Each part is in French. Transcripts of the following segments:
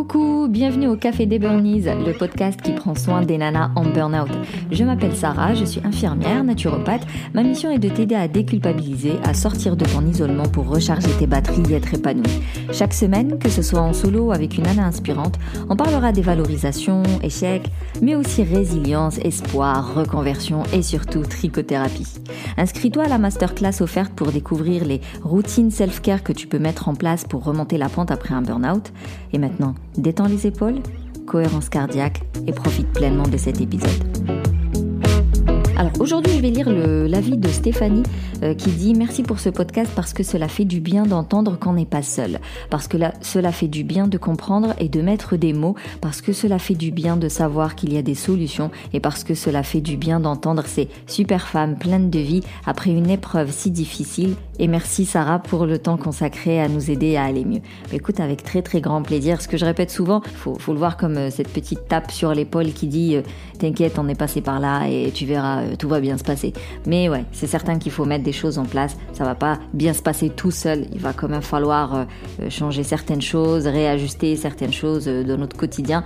Coucou, bienvenue au Café des Burnies, le podcast qui prend soin des nanas en burn-out. Je m'appelle Sarah, je suis infirmière, naturopathe. Ma mission est de t'aider à déculpabiliser, à sortir de ton isolement pour recharger tes batteries et être épanouie. Chaque semaine, que ce soit en solo ou avec une nana inspirante, on parlera des valorisations, échecs, mais aussi résilience, espoir, reconversion et surtout trichothérapie. Inscris-toi à la masterclass offerte pour découvrir les routines self-care que tu peux mettre en place pour remonter la pente après un burn-out. Et maintenant, détends les épaules, cohérence cardiaque et profite pleinement de cet épisode. Alors aujourd'hui, je vais lire l'avis de Stéphanie euh, qui dit merci pour ce podcast parce que cela fait du bien d'entendre qu'on n'est pas seul, parce que cela fait du bien de comprendre et de mettre des mots, parce que cela fait du bien de savoir qu'il y a des solutions et parce que cela fait du bien d'entendre ces super femmes pleines de vie après une épreuve si difficile. Et merci Sarah pour le temps consacré à nous aider à aller mieux. écoute, avec très très grand plaisir. Ce que je répète souvent, faut, faut le voir comme euh, cette petite tape sur l'épaule qui dit euh, t'inquiète, on est passé par là et tu verras tout va bien se passer. Mais ouais, c'est certain qu'il faut mettre des choses en place. Ça va pas bien se passer tout seul. Il va quand même falloir euh, changer certaines choses, réajuster certaines choses euh, dans notre quotidien.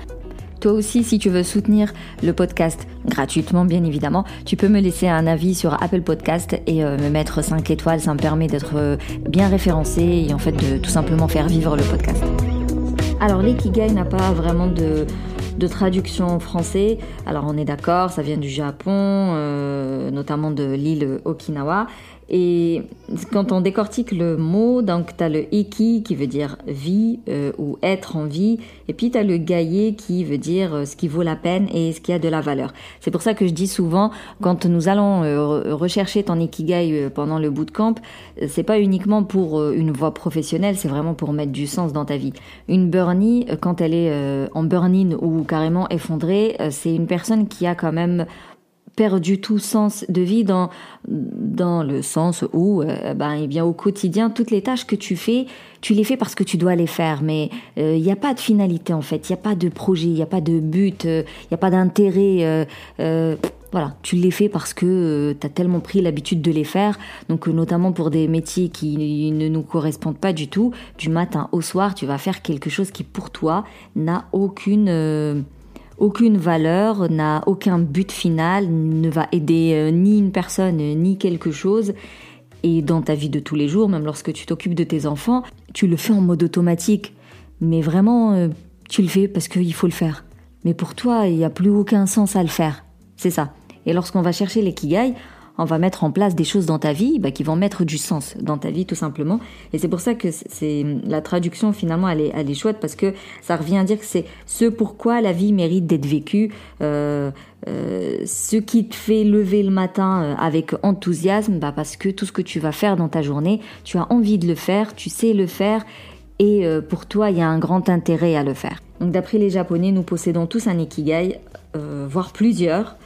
Toi aussi, si tu veux soutenir le podcast gratuitement, bien évidemment, tu peux me laisser un avis sur Apple Podcast et euh, me mettre 5 étoiles. Ça me permet d'être bien référencé et en fait de tout simplement faire vivre le podcast. Alors, l'ikigai n'a pas vraiment de de traduction en français. Alors on est d'accord, ça vient du Japon, euh, notamment de l'île Okinawa. Et quand on décortique le mot, donc tu as le iki qui veut dire vie euh, ou être en vie, et puis tu as le gaillé qui veut dire euh, ce qui vaut la peine et ce qui a de la valeur. C'est pour ça que je dis souvent, quand nous allons rechercher ton ikigai pendant le bootcamp, c'est pas uniquement pour une voie professionnelle, c'est vraiment pour mettre du sens dans ta vie. Une burnie, quand elle est en burn-in ou carrément effondrée, c'est une personne qui a quand même perdu tout sens de vie dans, le sens où, euh, ben, eh bien, au quotidien, toutes les tâches que tu fais, tu les fais parce que tu dois les faire, mais il euh, n'y a pas de finalité en fait, il n'y a pas de projet, il n'y a pas de but, il euh, n'y a pas d'intérêt. Voilà, tu les fais parce que tu as tellement pris l'habitude de les faire, donc notamment pour des métiers qui ne nous correspondent pas du tout, du matin au soir, tu vas faire quelque chose qui pour toi n'a aucune aucune valeur, n'a aucun but final, ne va aider euh, ni une personne ni quelque chose. Et dans ta vie de tous les jours, même lorsque tu t'occupes de tes enfants, tu le fais en mode automatique. Mais vraiment, euh, tu le fais parce qu'il faut le faire. Mais pour toi, il n'y a plus aucun sens à le faire. C'est ça. Et lorsqu'on va chercher l'ikigai, on va mettre en place des choses dans ta vie bah, qui vont mettre du sens dans ta vie tout simplement. Et c'est pour ça que c'est la traduction finalement elle est, elle est chouette parce que ça revient à dire que c'est ce pourquoi la vie mérite d'être vécue. Euh, euh, ce qui te fait lever le matin euh, avec enthousiasme, bah parce que tout ce que tu vas faire dans ta journée, tu as envie de le faire, tu sais le faire et pour toi il y a un grand intérêt à le faire. Donc d'après les Japonais, nous possédons tous un ikigai, voire plusieurs.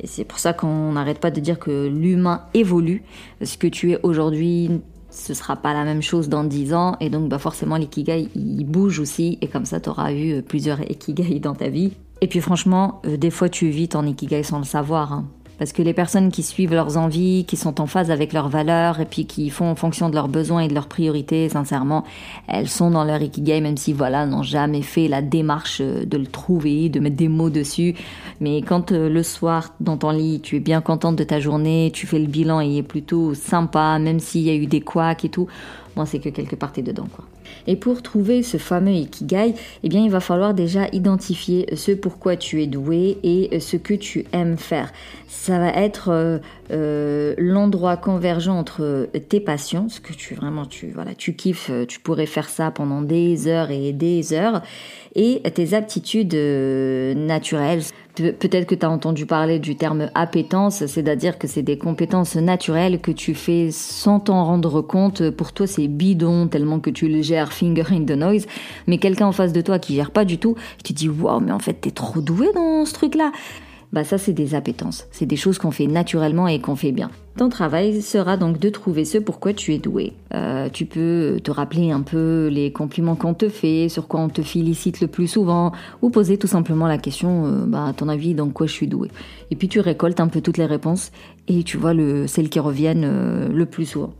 Et c'est pour ça qu'on n'arrête pas de dire que l'humain évolue. Ce que tu es aujourd'hui, ce sera pas la même chose dans 10 ans. Et donc, bah forcément, l'ikigai, il bouge aussi. Et comme ça, tu auras eu plusieurs ikigai dans ta vie. Et puis, franchement, euh, des fois, tu vis ton ikigai sans le savoir. Hein. Parce que les personnes qui suivent leurs envies, qui sont en phase avec leurs valeurs et puis qui font en fonction de leurs besoins et de leurs priorités, sincèrement, elles sont dans leur ikigai, même si voilà, n'ont jamais fait la démarche de le trouver, de mettre des mots dessus. Mais quand euh, le soir, dans ton lit, tu es bien contente de ta journée, tu fais le bilan et il est plutôt sympa, même s'il y a eu des couacs et tout, c'est que quelque part t'es dedans, quoi. Et pour trouver ce fameux ikigai, eh bien, il va falloir déjà identifier ce pourquoi tu es doué et ce que tu aimes faire. Ça va être euh, euh, l'endroit convergent entre tes passions, ce que tu vraiment tu voilà, tu kiffes, tu pourrais faire ça pendant des heures et des heures et tes aptitudes euh, naturelles. Peut-être que tu as entendu parler du terme appétence, c'est-à-dire que c'est des compétences naturelles que tu fais sans t'en rendre compte. Pour toi, c'est bidon tellement que tu le gères finger in the noise. Mais quelqu'un en face de toi qui gère pas du tout, tu te dis waouh, mais en fait, t'es trop doué dans ce truc-là bah ça c'est des appétences, c'est des choses qu'on fait naturellement et qu'on fait bien. Ton travail sera donc de trouver ce pourquoi tu es doué. Euh, tu peux te rappeler un peu les compliments qu'on te fait, sur quoi on te félicite le plus souvent, ou poser tout simplement la question, euh, bah, à ton avis, dans quoi je suis doué. Et puis tu récoltes un peu toutes les réponses et tu vois le, celles qui reviennent euh, le plus souvent.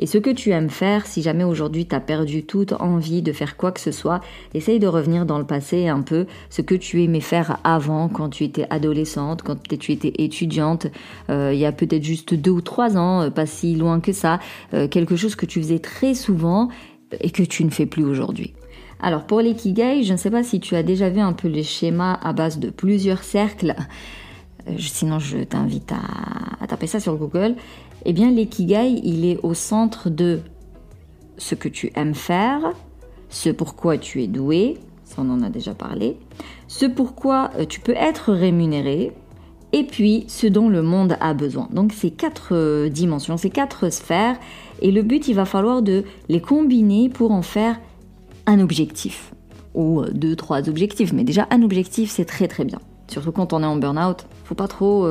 Et ce que tu aimes faire, si jamais aujourd'hui tu as perdu toute envie de faire quoi que ce soit, essaye de revenir dans le passé un peu, ce que tu aimais faire avant, quand tu étais adolescente, quand tu étais étudiante, euh, il y a peut-être juste deux ou trois ans, euh, pas si loin que ça, euh, quelque chose que tu faisais très souvent et que tu ne fais plus aujourd'hui. Alors pour l'ikigai, je ne sais pas si tu as déjà vu un peu les schémas à base de plusieurs cercles. Sinon, je t'invite à, taper ça sur Google eh bien l'ikigai, il est au centre de ce que tu aimes faire, ce pourquoi tu es doué, ça on en a déjà parlé, ce pourquoi euh, tu peux être rémunéré, et puis ce dont le monde a besoin. Donc c'est quatre euh, dimensions, c'est quatre sphères, et le but, il va falloir de les combiner pour en faire un objectif, ou euh, deux, trois objectifs, mais déjà un objectif, c'est très très bien. Surtout quand on est en burn-out, faut pas trop...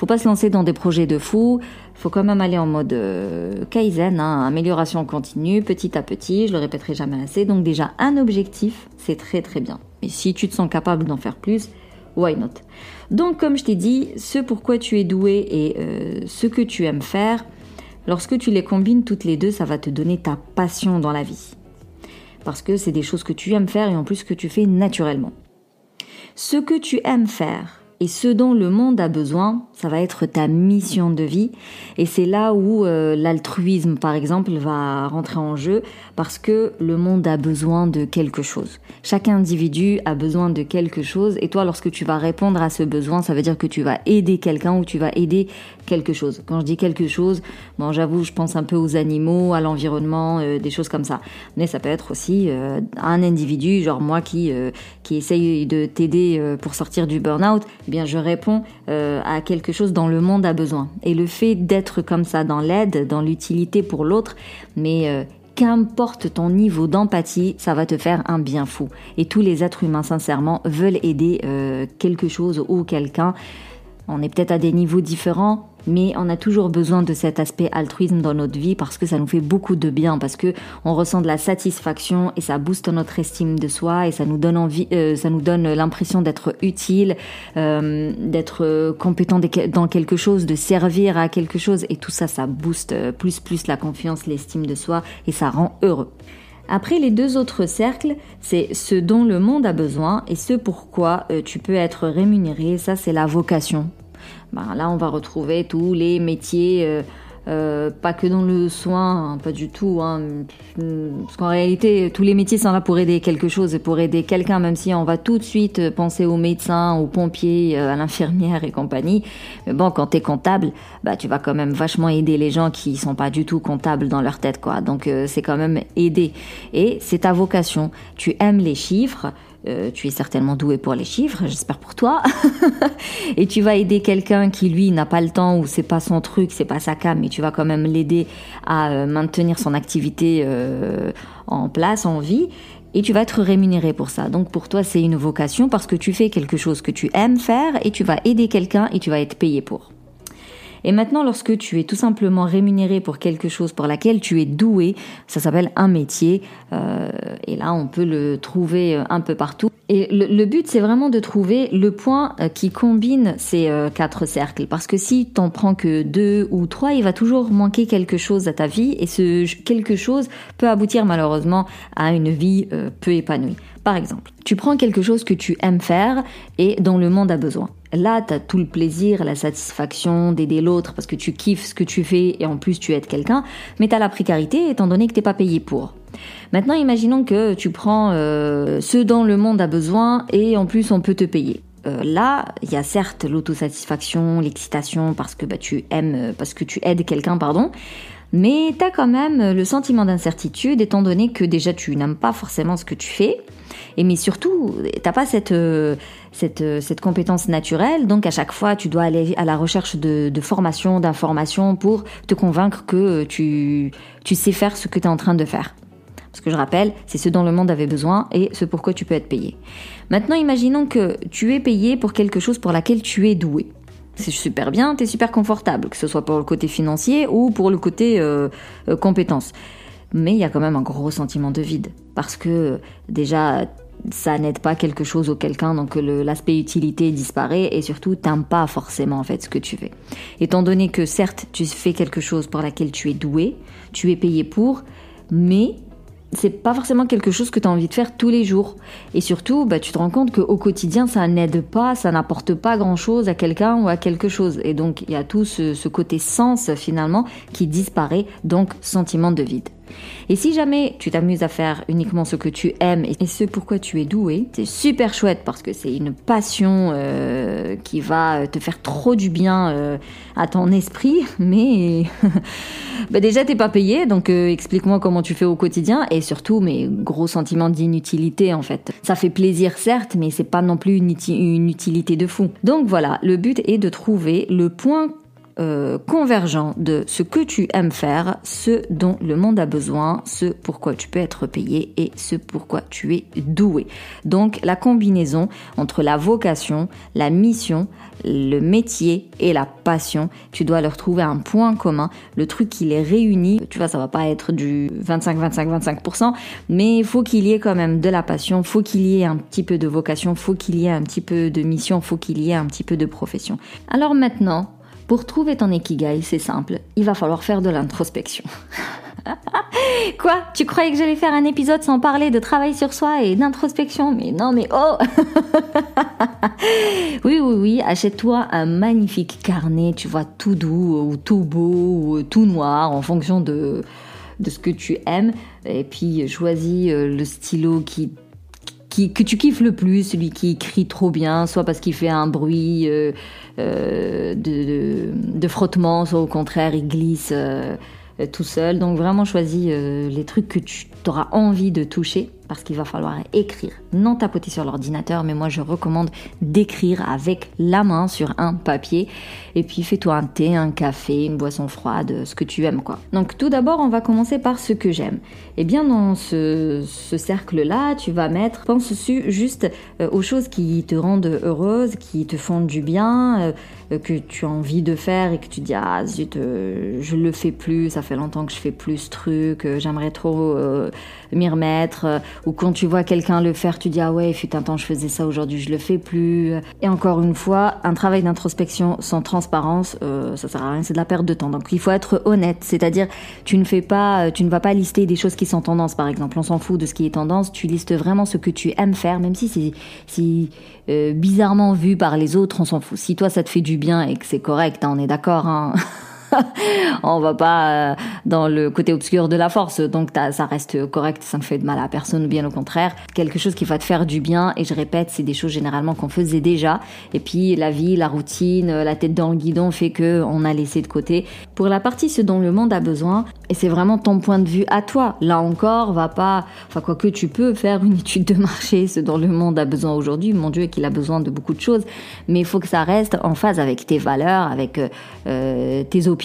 faut pas se lancer dans des projets de fou, faut quand même aller en mode euh, Kaizen, hein, amélioration continue, petit à petit, je le répéterai jamais assez. Donc déjà un objectif, c'est très très bien. Mais si tu te sens capable d'en faire plus, why not? Donc comme je t'ai dit, ce pourquoi tu es doué et euh, ce que tu aimes faire, lorsque tu les combines toutes les deux, ça va te donner ta passion dans la vie. Parce que c'est des choses que tu aimes faire et en plus que tu fais naturellement. Ce que tu aimes faire, et ce dont le monde a besoin, ça va être ta mission de vie. Et c'est là où euh, l'altruisme, par exemple, va rentrer en jeu parce que le monde a besoin de quelque chose. Chaque individu a besoin de quelque chose. Et toi, lorsque tu vas répondre à ce besoin, ça veut dire que tu vas aider quelqu'un ou tu vas aider quelque chose. Quand je dis quelque chose, bon, j'avoue, je pense un peu aux animaux, à l'environnement, euh, des choses comme ça. Mais ça peut être aussi euh, un individu, genre moi qui, qui essaye de t'aider pour sortir du burn-out eh je réponds euh, à quelque chose dont le monde a besoin. Et le fait d'être comme ça dans l'aide, dans l'utilité pour l'autre, mais euh, qu'importe ton niveau d'empathie, ça va te faire un bien fou. Et tous les êtres humains, sincèrement, veulent aider euh, quelque chose ou quelqu'un. On est peut-être à des niveaux différents, mais on a toujours besoin de cet aspect altruisme dans notre vie parce que ça nous fait beaucoup de bien, parce que on ressent de la satisfaction et ça booste notre estime de soi et ça nous donne envie, euh, ça nous donne l'impression d'être utile, euh, d'être compétent dans quelque chose, de servir à quelque chose et tout ça, ça booste plus plus la confiance, l'estime de soi et ça rend heureux. Après, les deux autres cercles, c'est ce dont le monde a besoin et ce pourquoi euh, tu peux être rémunéré. Ça, c'est la vocation. Ben, là, on va retrouver tous les métiers, euh, euh, pas que dans le soin, hein, pas du tout. Hein, parce qu'en réalité, tous les métiers sont là pour aider quelque chose et pour aider quelqu'un, même si on va tout de suite penser aux médecins, aux pompiers, à l'infirmière et compagnie. Mais bon, quand t'es comptable, bah tu vas quand même vachement aider les gens qui sont pas du tout comptables dans leur tête, quoi. Donc c'est quand même aider. Et c'est ta vocation. Tu aimes les chiffres. Euh, tu es certainement doué pour les chiffres, j'espère pour toi. et tu vas aider quelqu'un qui lui n'a pas le temps ou c'est pas son truc, c'est pas sa cam, mais tu vas quand même l'aider à euh, maintenir son activité euh, en place, en vie. Et tu vas être rémunéré pour ça. Donc pour toi, c'est une vocation parce que tu fais quelque chose que tu aimes faire et tu vas aider quelqu'un et tu vas être payé pour. Et maintenant, lorsque tu es tout simplement rémunéré pour quelque chose pour laquelle tu es doué, ça s'appelle un métier. Euh, et là, on peut le trouver euh, un peu partout. Et le, but, c'est vraiment de trouver le point euh, qui combine ces quatre cercles. Parce que si t'en prends que deux ou trois, il va toujours manquer quelque chose à ta vie. Et ce quelque chose peut aboutir malheureusement à une vie peu épanouie. Par exemple, tu prends quelque chose que tu aimes faire et dont le monde a besoin. Là, tu tout le plaisir, la satisfaction d'aider l'autre parce que tu kiffes ce que tu fais et en plus tu aides quelqu'un, mais tu as la précarité étant donné que t'es pas payé pour. Maintenant, imaginons que tu prends euh, ce dont le monde a besoin et en plus on peut te payer. Euh, là, il y a certes l'autosatisfaction, l'excitation parce que bah, tu aimes, parce que tu aides quelqu'un, pardon, mais tu as quand même le sentiment d'incertitude étant donné que déjà tu n'aimes pas forcément ce que tu fais et mais surtout, t'as pas cette, euh, cette, euh, cette compétence naturelle, donc à chaque fois, tu dois aller à la recherche de, formation, d'informations pour te convaincre que tu, tu sais faire ce que tu es en train de faire. Parce que je rappelle, c'est ce dont le monde avait besoin et ce pourquoi tu peux être payé. Maintenant, imaginons que tu es payé pour quelque chose pour laquelle tu es doué. C'est super bien, tu es super confortable, que ce soit pour le côté financier ou pour le côté euh, compétence mais il y a quand même un gros sentiment de vide. Parce que déjà, ça n'aide pas quelque chose ou quelqu'un, donc l'aspect utilité disparaît et surtout t'aimes pas forcément en fait ce que tu fais. Étant donné que certes tu fais quelque chose pour laquelle tu es doué, tu es payé pour, mais c'est pas forcément quelque chose que tu as envie de faire tous les jours. Et surtout, bah, tu te rends compte qu'au quotidien, ça n'aide pas, ça n'apporte pas grand-chose à quelqu'un ou à quelque chose. Et donc, il y a tout ce, ce côté sens finalement qui disparaît, donc sentiment de vide. Et si jamais tu t'amuses à faire uniquement ce que tu aimes et ce pourquoi tu es doué, c'est super chouette parce que c'est une passion euh, qui va te faire trop du bien euh, à ton esprit, mais bah déjà t'es pas payé, donc euh, explique-moi comment tu fais au quotidien et surtout mes gros sentiments d'inutilité en fait. Ça fait plaisir certes, mais c'est pas non plus une, une utilité de fou. Donc voilà, le but est de trouver le point euh, convergent de ce que tu aimes faire, ce dont le monde a besoin, ce pourquoi tu peux être payé et ce pourquoi tu es doué. Donc la combinaison entre la vocation, la mission, le métier et la passion, tu dois leur trouver un point commun, le truc qui les réunit. Tu vois, ça va pas être du 25 25 25%, mais il faut qu'il y ait quand même de la passion, faut qu'il y ait un petit peu de vocation, faut qu'il y ait un petit peu de mission, faut qu'il y ait un petit peu de profession. Alors maintenant, pour trouver ton ikigai, c'est simple, il va falloir faire de l'introspection. Quoi? Tu croyais que j'allais faire un épisode sans parler de travail sur soi et d'introspection? Mais non, mais oh Oui, oui, oui, achète-toi un magnifique carnet, tu vois, tout doux ou tout beau ou tout noir en fonction de, de ce que tu aimes. Et puis choisis euh, le stylo qui que tu kiffes le plus, celui qui écrit trop bien, soit parce qu'il fait un bruit euh, euh, de, frottement, soit au contraire il glisse euh, tout seul. Donc vraiment choisis les trucs que tu auras envie de toucher parce qu'il va falloir écrire, non tapoter sur l'ordinateur, mais moi je recommande d'écrire avec la main sur un papier. Et puis fais-toi un thé, un café, une boisson froide, ce que tu aimes quoi. Donc tout d'abord, on va commencer par ce que j'aime. Et eh bien dans ce, cercle-là, tu vas mettre, pense juste euh, aux choses qui te rendent heureuse, qui te font du bien, euh, que tu as envie de faire et que tu dis ah zut, euh, je le fais plus, ça fait longtemps que je fais plus ce truc, j'aimerais trop m'y remettre ou quand tu vois quelqu'un le faire, tu dis ah ouais, fut un temps je faisais ça, aujourd'hui je le fais plus. Et encore une fois, un travail d'introspection sans transparence, euh, ça sert à rien, c'est de la perte de temps. Donc il faut être honnête, c'est-à-dire tu ne fais pas, tu ne vas pas lister des choses qui sont tendance par exemple. On s'en fout de ce qui est tendance, tu listes vraiment ce que tu aimes faire, même si c'est si euh, bizarrement vu par les autres, on s'en fout. Si toi ça te fait du bien et que c'est correct, hein, on est d'accord. Hein on va pas euh, dans le côté obscur de la force. Donc ça reste correct, ça ne fait de mal à personne, bien au contraire. Quelque chose qui va te faire du bien. Et je répète, c'est des choses généralement qu'on faisait déjà. Et puis la vie, la routine, la tête dans le guidon fait que on a laissé de côté. Pour la partie ce dont le monde a besoin, et c'est vraiment ton point de vue à toi. Là encore, va pas, enfin quoi que tu peux faire une étude de marché, ce dont le monde a besoin aujourd'hui. Mon Dieu, qu'il a besoin de beaucoup de choses, mais il faut que ça reste en phase avec tes valeurs, avec euh, tes opinions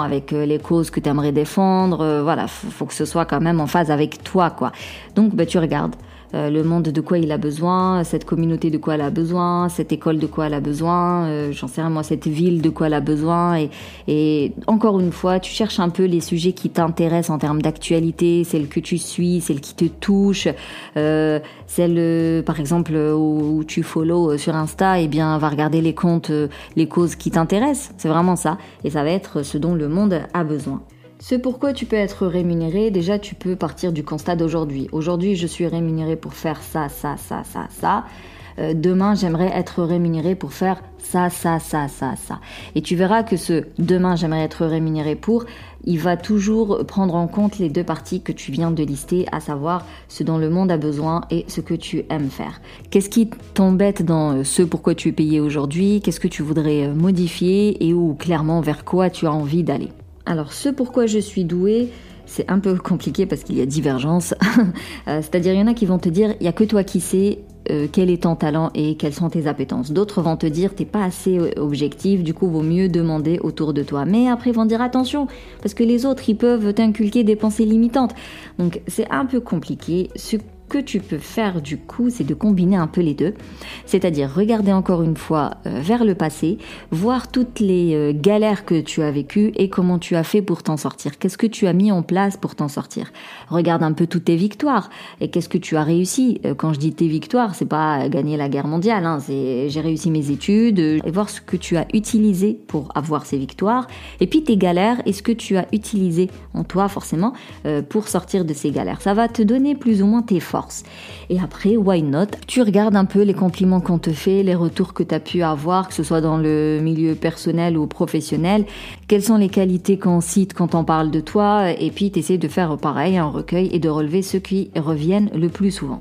avec euh, les causes que tu aimerais défendre. Euh, voilà, faut, que ce soit quand même en phase avec toi, quoi. Donc, bah, tu regardes. Euh, le monde de quoi il a besoin, cette communauté de quoi elle a besoin, cette école de quoi elle a besoin, j'en sais rien moi, cette ville de quoi elle a besoin. Et, et encore une fois, tu cherches un peu les sujets qui t'intéressent en termes d'actualité, celles que tu suis, celles qui te touchent, euh, celles par exemple où, tu follow sur Insta, et eh bien va regarder les comptes, les causes qui t'intéressent. C'est vraiment ça. Et ça va être ce dont le monde a besoin. Ce pourquoi tu peux être rémunéré, déjà tu peux partir du constat d'aujourd'hui. Aujourd'hui je suis rémunéré pour faire ça, ça, ça, ça, ça. Euh, demain j'aimerais être rémunéré pour faire ça, ça, ça, ça, ça. Et tu verras que ce demain j'aimerais être rémunéré pour, il va toujours prendre en compte les deux parties que tu viens de lister, à savoir ce dont le monde a besoin et ce que tu aimes faire. Qu'est-ce qui t'embête dans euh, ce pourquoi tu es payé aujourd'hui? Qu'est-ce que tu voudrais euh, modifier et où clairement vers quoi tu as envie d'aller? Alors, ce pourquoi je suis douée, c'est un peu compliqué parce qu'il y a divergence. Euh, c'est-à-dire, il y en a qui vont te dire, il n'y a que toi qui sais euh, quel est ton talent et quelles sont tes appétences. D'autres vont te dire, t'es pas assez euh, objectif, du coup, vaut mieux demander autour de toi. Mais après, ils vont dire, attention, parce que les autres, ils peuvent t'inculquer des pensées limitantes. Donc, c'est un peu compliqué. Ce que tu peux faire du coup, c'est de combiner un peu les deux. C'est-à-dire regarder encore une fois euh, vers le passé, voir toutes les euh, galères que tu as vécues et comment tu as fait pour t'en sortir. Qu'est-ce que tu as mis en place pour t'en sortir? Regarde un peu toutes tes victoires et qu'est-ce que tu as réussi? Euh, quand je dis tes victoires, c'est pas gagner la guerre mondiale, hein, c'est j'ai réussi mes études et voir ce que tu as utilisé pour avoir ces victoires. Et puis tes galères, est-ce que tu as utilisé en toi forcément pour sortir de ces galères Ça va te donner plus ou moins tes forces et après, why not? Tu regardes un peu les compliments qu'on te fait, les retours que tu as pu avoir, que ce soit dans le milieu personnel ou professionnel. Quelles sont les qualités qu'on cite quand on parle de toi? Et puis, tu essaies de faire pareil, un recueil et de relever ceux qui reviennent le plus souvent.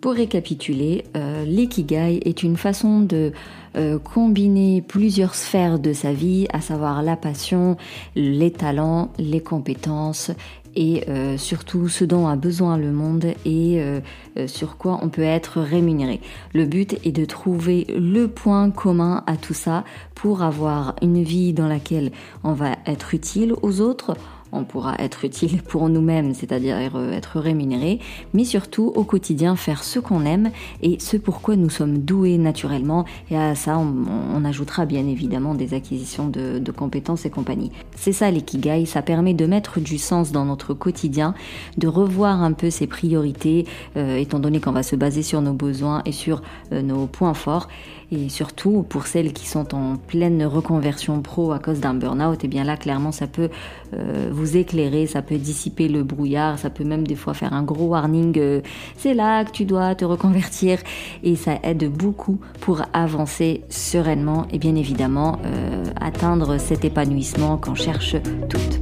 Pour récapituler, euh, l'ikigai est une façon de euh, combiner plusieurs sphères de sa vie, à savoir la passion, les talents, les compétences et euh, surtout ce dont a besoin le monde et euh, euh, sur quoi on peut être rémunéré. Le but est de trouver le point commun à tout ça pour avoir une vie dans laquelle on va être utile aux autres, on pourra être utile pour nous-mêmes, c'est-à-dire être rémunéré, mais surtout au quotidien faire ce qu'on aime et ce pourquoi nous sommes doués naturellement. Et à ça, on, ajoutera bien évidemment des acquisitions de, compétences et compagnie. C'est ça l'ikigai, ça permet de mettre du sens dans notre quotidien, de revoir un peu ses priorités, euh, étant donné qu'on va se baser sur nos besoins et sur euh, nos points forts. Et surtout, pour celles qui sont en pleine reconversion pro à cause d'un burn-out, et eh bien là, clairement, ça peut euh, vous éclairer, ça peut dissiper le brouillard, ça peut même des fois faire un gros warning. Euh, c'est là que tu dois te reconvertir. Et ça aide beaucoup pour avancer sereinement et bien évidemment euh, atteindre cet épanouissement qu'on cherche toutes.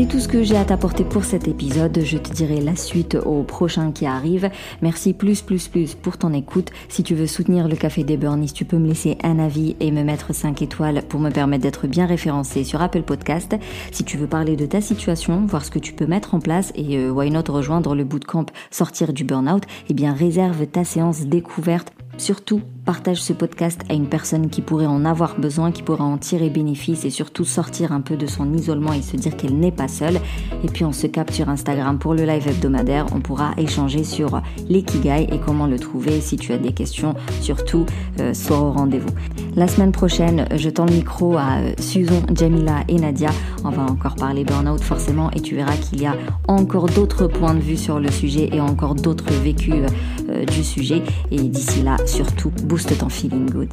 C'est tout ce que j'ai à t'apporter pour cet épisode. Je te dirai la suite au prochain qui arrive. Merci plus plus plus pour ton écoute. Si tu veux soutenir le Café des Burnies, tu peux me laisser un avis et me mettre 5 étoiles pour me permettre d'être bien référencé sur Apple Podcast. Si tu veux parler de ta situation, voir ce que tu peux mettre en place et euh, why not rejoindre le bootcamp Sortir du Burnout, eh bien réserve ta séance découverte. Surtout partage ce podcast à une personne qui pourrait en avoir besoin, qui pourra en tirer bénéfice et surtout sortir un peu de son isolement et se dire qu'elle n'est pas seule. Et puis on se capte sur Instagram pour le live hebdomadaire. On pourra échanger sur l'ikigai et comment le trouver. Si tu as des questions, surtout, euh, sois au rendez-vous. La semaine prochaine, je tends le micro à euh, Susan, Jamila et Nadia. On va encore parler burn-out forcément et tu verras qu'il y a encore d'autres points de vue sur le sujet et encore d'autres vécus euh, du sujet. Et d'ici là, surtout, booste ton feeling good.